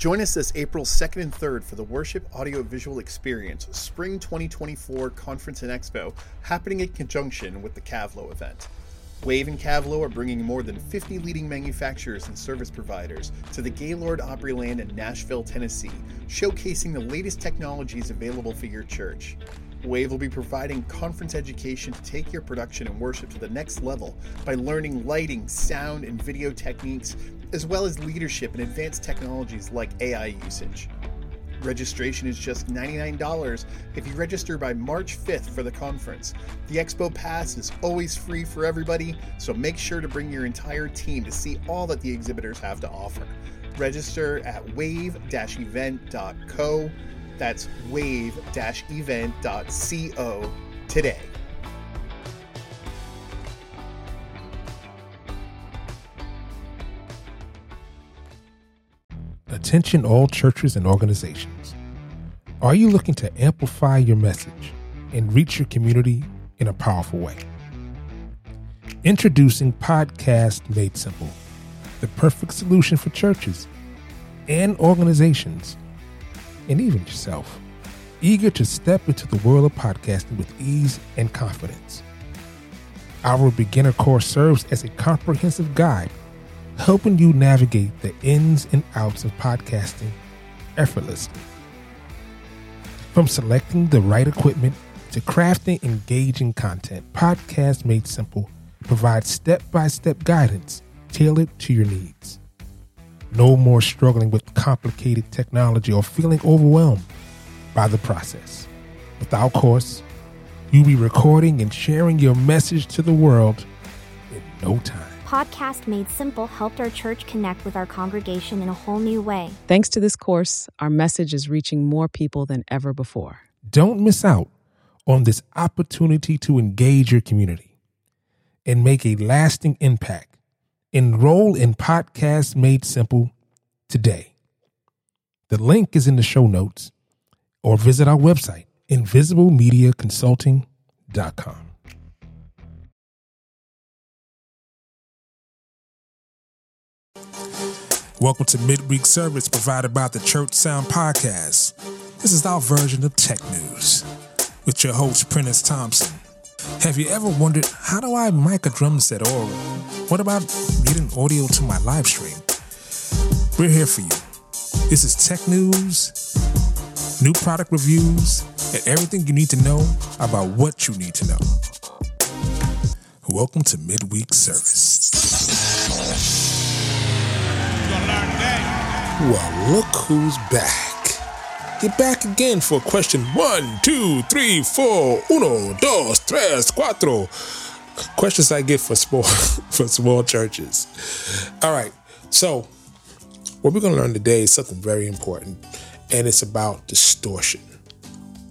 Join us this April 2nd and 3rd for the Worship Audio Visual Experience Spring 2024 Conference and Expo happening in conjunction with the Cavlo event. Wave and Cavlo are bringing more than 50 leading manufacturers and service providers to the Gaylord Opryland in Nashville, Tennessee, showcasing the latest technologies available for your church. Wave will be providing conference education to take your production and worship to the next level by learning lighting, sound, and video techniques, as well as leadership and advanced technologies like AI usage. Registration is just $99 if you register by March 5th for the conference. The Expo Pass is always free for everybody, so make sure to bring your entire team to see all that the exhibitors have to offer. Register at wave-event.co. That's wave-event.co today. Attention, all churches and organizations. Are you looking to amplify your message and reach your community in a powerful way? Introducing Podcast Made Simple, the perfect solution for churches and organizations, and even yourself, eager to step into the world of podcasting with ease and confidence. Our beginner course serves as a comprehensive guide helping you navigate the ins and outs of podcasting effortlessly. From selecting the right equipment to crafting engaging content, Podcast Made Simple provides step by step guidance tailored to your needs. No more struggling with complicated technology or feeling overwhelmed by the process. With our course, you'll be recording and sharing your message to the world in no time. Podcast Made Simple helped our church connect with our congregation in a whole new way. Thanks to this course, our message is reaching more people than ever before. Don't miss out on this opportunity to engage your community and make a lasting impact. Enroll in Podcast Made Simple today. The link is in the show notes or visit our website, invisiblemediaconsulting.com. Welcome to Midweek Service provided by the Church Sound Podcast. This is our version of tech news with your host, Prentiss Thompson. Have you ever wondered how do I mic a drum set or what about getting audio to my live stream? We're here for you. This is tech news, new product reviews, and everything you need to know about what you need to know. Welcome to Midweek Service. Well, look who's back. You're back again for question one, two, three, four, uno, dos, tres, cuatro. Questions I get for small for small churches. All right, so what we're gonna learn today is something very important, and it's about distortion,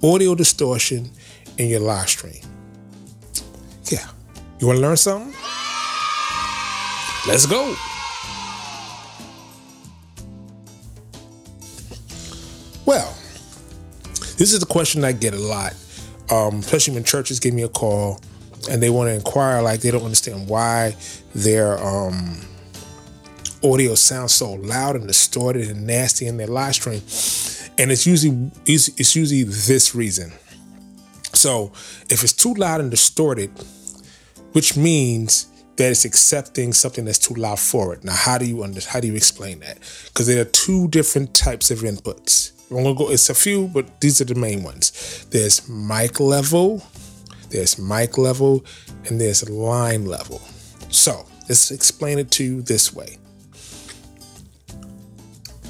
audio distortion in your live stream. Yeah, you want to learn something? Let's go. This is the question I get a lot, um, especially when churches give me a call and they want to inquire, like they don't understand why their um, audio sounds so loud and distorted and nasty in their live stream, and it's usually it's usually this reason. So if it's too loud and distorted, which means that it's accepting something that's too loud for it. Now, how do you under, how do you explain that? Because there are two different types of inputs. I'm gonna go. It's a few, but these are the main ones. There's mic level, there's mic level, and there's line level. So let's explain it to you this way.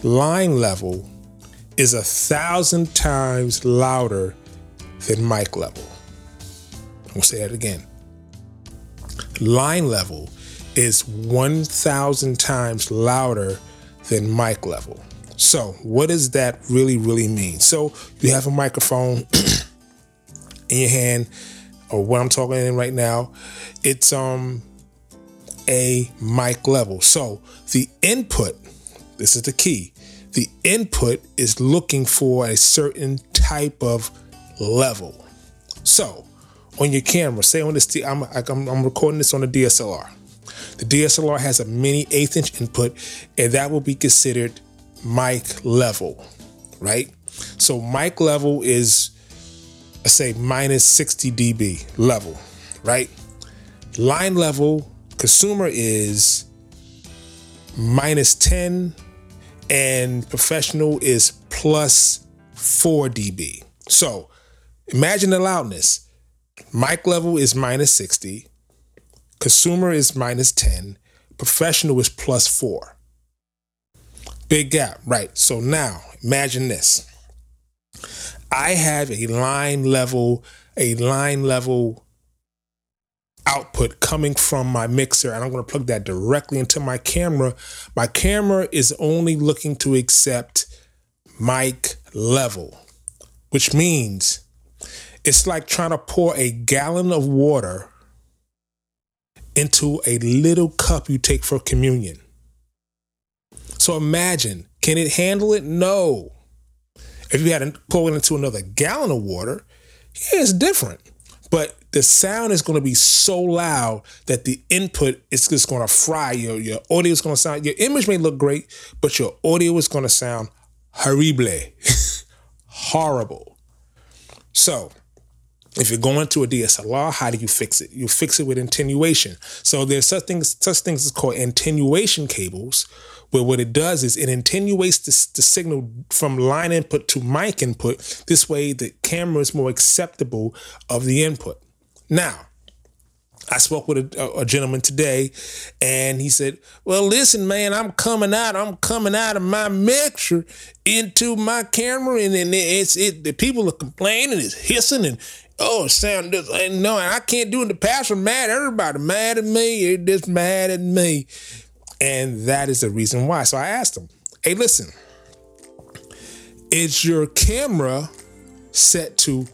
Line level is a thousand times louder than mic level. I'm gonna say that again. Line level is 1,000 times louder than mic level. So, what does that really, really mean? So, you have a microphone in your hand, or what I'm talking in right now. It's um a mic level. So, the input, this is the key. The input is looking for a certain type of level. So, on your camera, say on this, I'm, I'm, I'm recording this on a DSLR. The DSLR has a mini eighth inch input, and that will be considered mic level, right? So mic level is, let's say, minus 60 dB level, right? Line level consumer is minus 10 and professional is plus 4 dB. So imagine the loudness. Mic level is minus 60, consumer is minus 10, professional is plus 4. Big gap, right? So now imagine this. I have a line level, a line level output coming from my mixer and I'm going to plug that directly into my camera. My camera is only looking to accept mic level, which means it's like trying to pour a gallon of water into a little cup you take for communion. So imagine, can it handle it? No. If you had to pour it into another gallon of water, yeah, it's different. But the sound is going to be so loud that the input is just going to fry your your audio is going to sound your image may look great but your audio is going to sound horrible horrible so if you're going to a DSLR, how do you fix it? You fix it with attenuation. So there's such things, such things as called attenuation cables, where what it does is it attenuates the, the signal from line input to mic input. This way, the camera is more acceptable of the input. Now, I spoke with a, a, gentleman today, and he said, "Well, listen, man, I'm coming out. I'm coming out of my mixer into my camera, and, and it's it. The people are complaining, it's hissing, and oh, sound this. And no, I can't do it. The pastor mad. Everybody mad at me. They're just mad at me, and that is the reason why. So I asked him, "Hey, listen, is your camera set to?"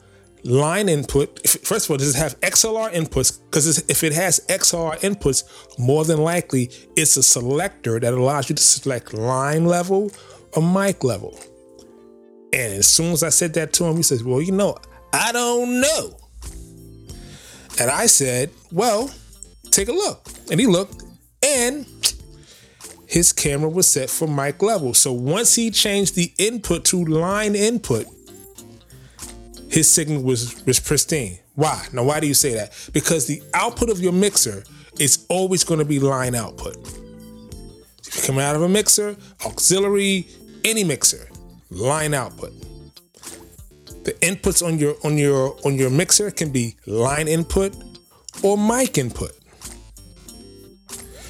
line input, first of all, does it have XLR inputs? Because if it has XLR inputs, more than likely it's a selector that allows you to select line level or mic level. And as soon as I said that to him, he says, Well, you know, I don't know. And I said, Well, take a look. And he looked, and his camera was set for mic level. So once he changed the input to line input, his signal was was pristine. Why? Now, why do you say that? Because the output of your mixer is always going to be line output. If you're coming out of a mixer, auxiliary, any mixer, line output. The inputs on your on your on your mixer can be line input or mic input.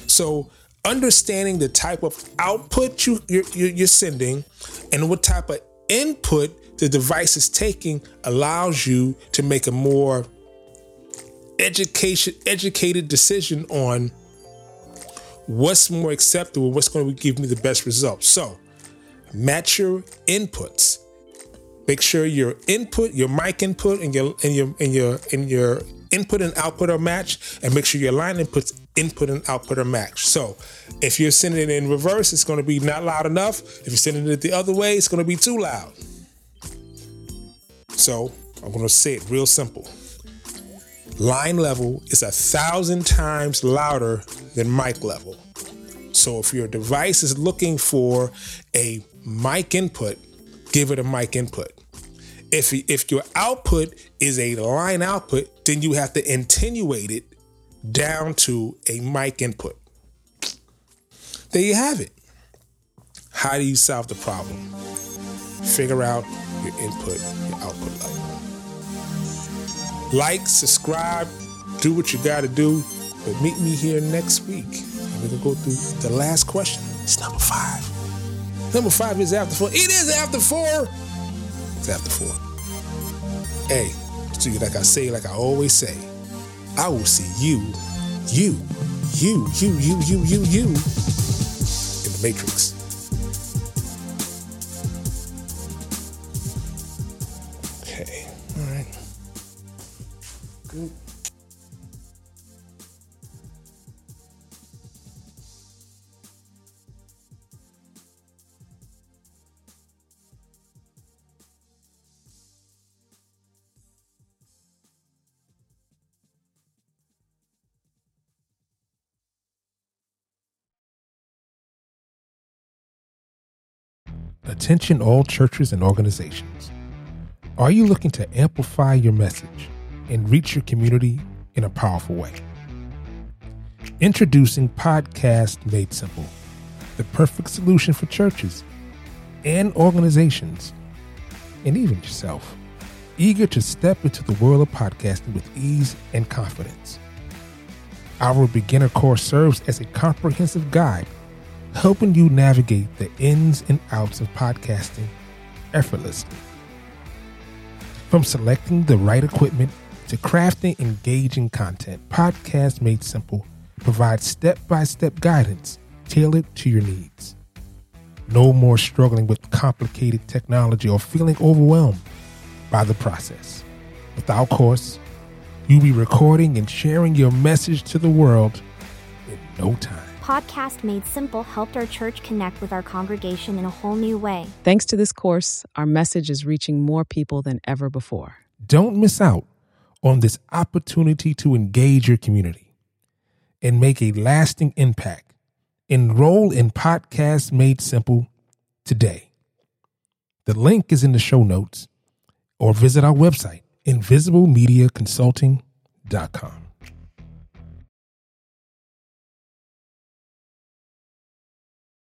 So understanding the type of output you you're, you're sending and what type of input the device is taking allows you to make a more education educated decision on what's more acceptable, what's going to give me the best results. So, match your inputs. Make sure your input, your mic input, and your and your and your and your input and output are matched, and make sure your line inputs, input and output are matched. So, if you're sending it in reverse, it's going to be not loud enough. If you're sending it the other way, it's going to be too loud. So I'm going to say it real simple. Line level is a thousand times louder than mic level. So if your device is looking for a mic input, give it a mic input. If, if your output is a line output, then you have to attenuate it down to a mic input. There you have it. How do you solve the problem? Figure out your input, your output level. Like, subscribe, do what you gotta do, but meet me here next week. We're gonna go through the last question. It's number five. Number five is after four. It is after four. After four. Hey, so you like I say, like I always say, I will see you, you, you, you, you, you, you, you in the Matrix. Attention, all churches and organizations. Are you looking to amplify your message and reach your community in a powerful way? Introducing Podcast Made Simple, the perfect solution for churches and organizations, and even yourself, eager to step into the world of podcasting with ease and confidence. Our beginner course serves as a comprehensive guide, helping you navigate the ins and outs of podcasting effortlessly. From selecting the right equipment to crafting engaging content, Podcast Made Simple provides step by step guidance tailored to your needs. No more struggling with complicated technology or feeling overwhelmed by the process. With our course, you'll be recording and sharing your message to the world in no time. Podcast Made Simple helped our church connect with our congregation in a whole new way. Thanks to this course, our message is reaching more people than ever before. Don't miss out on this opportunity to engage your community and make a lasting impact. Enroll in Podcast Made Simple today. The link is in the show notes or visit our website, invisiblemediaconsulting.com.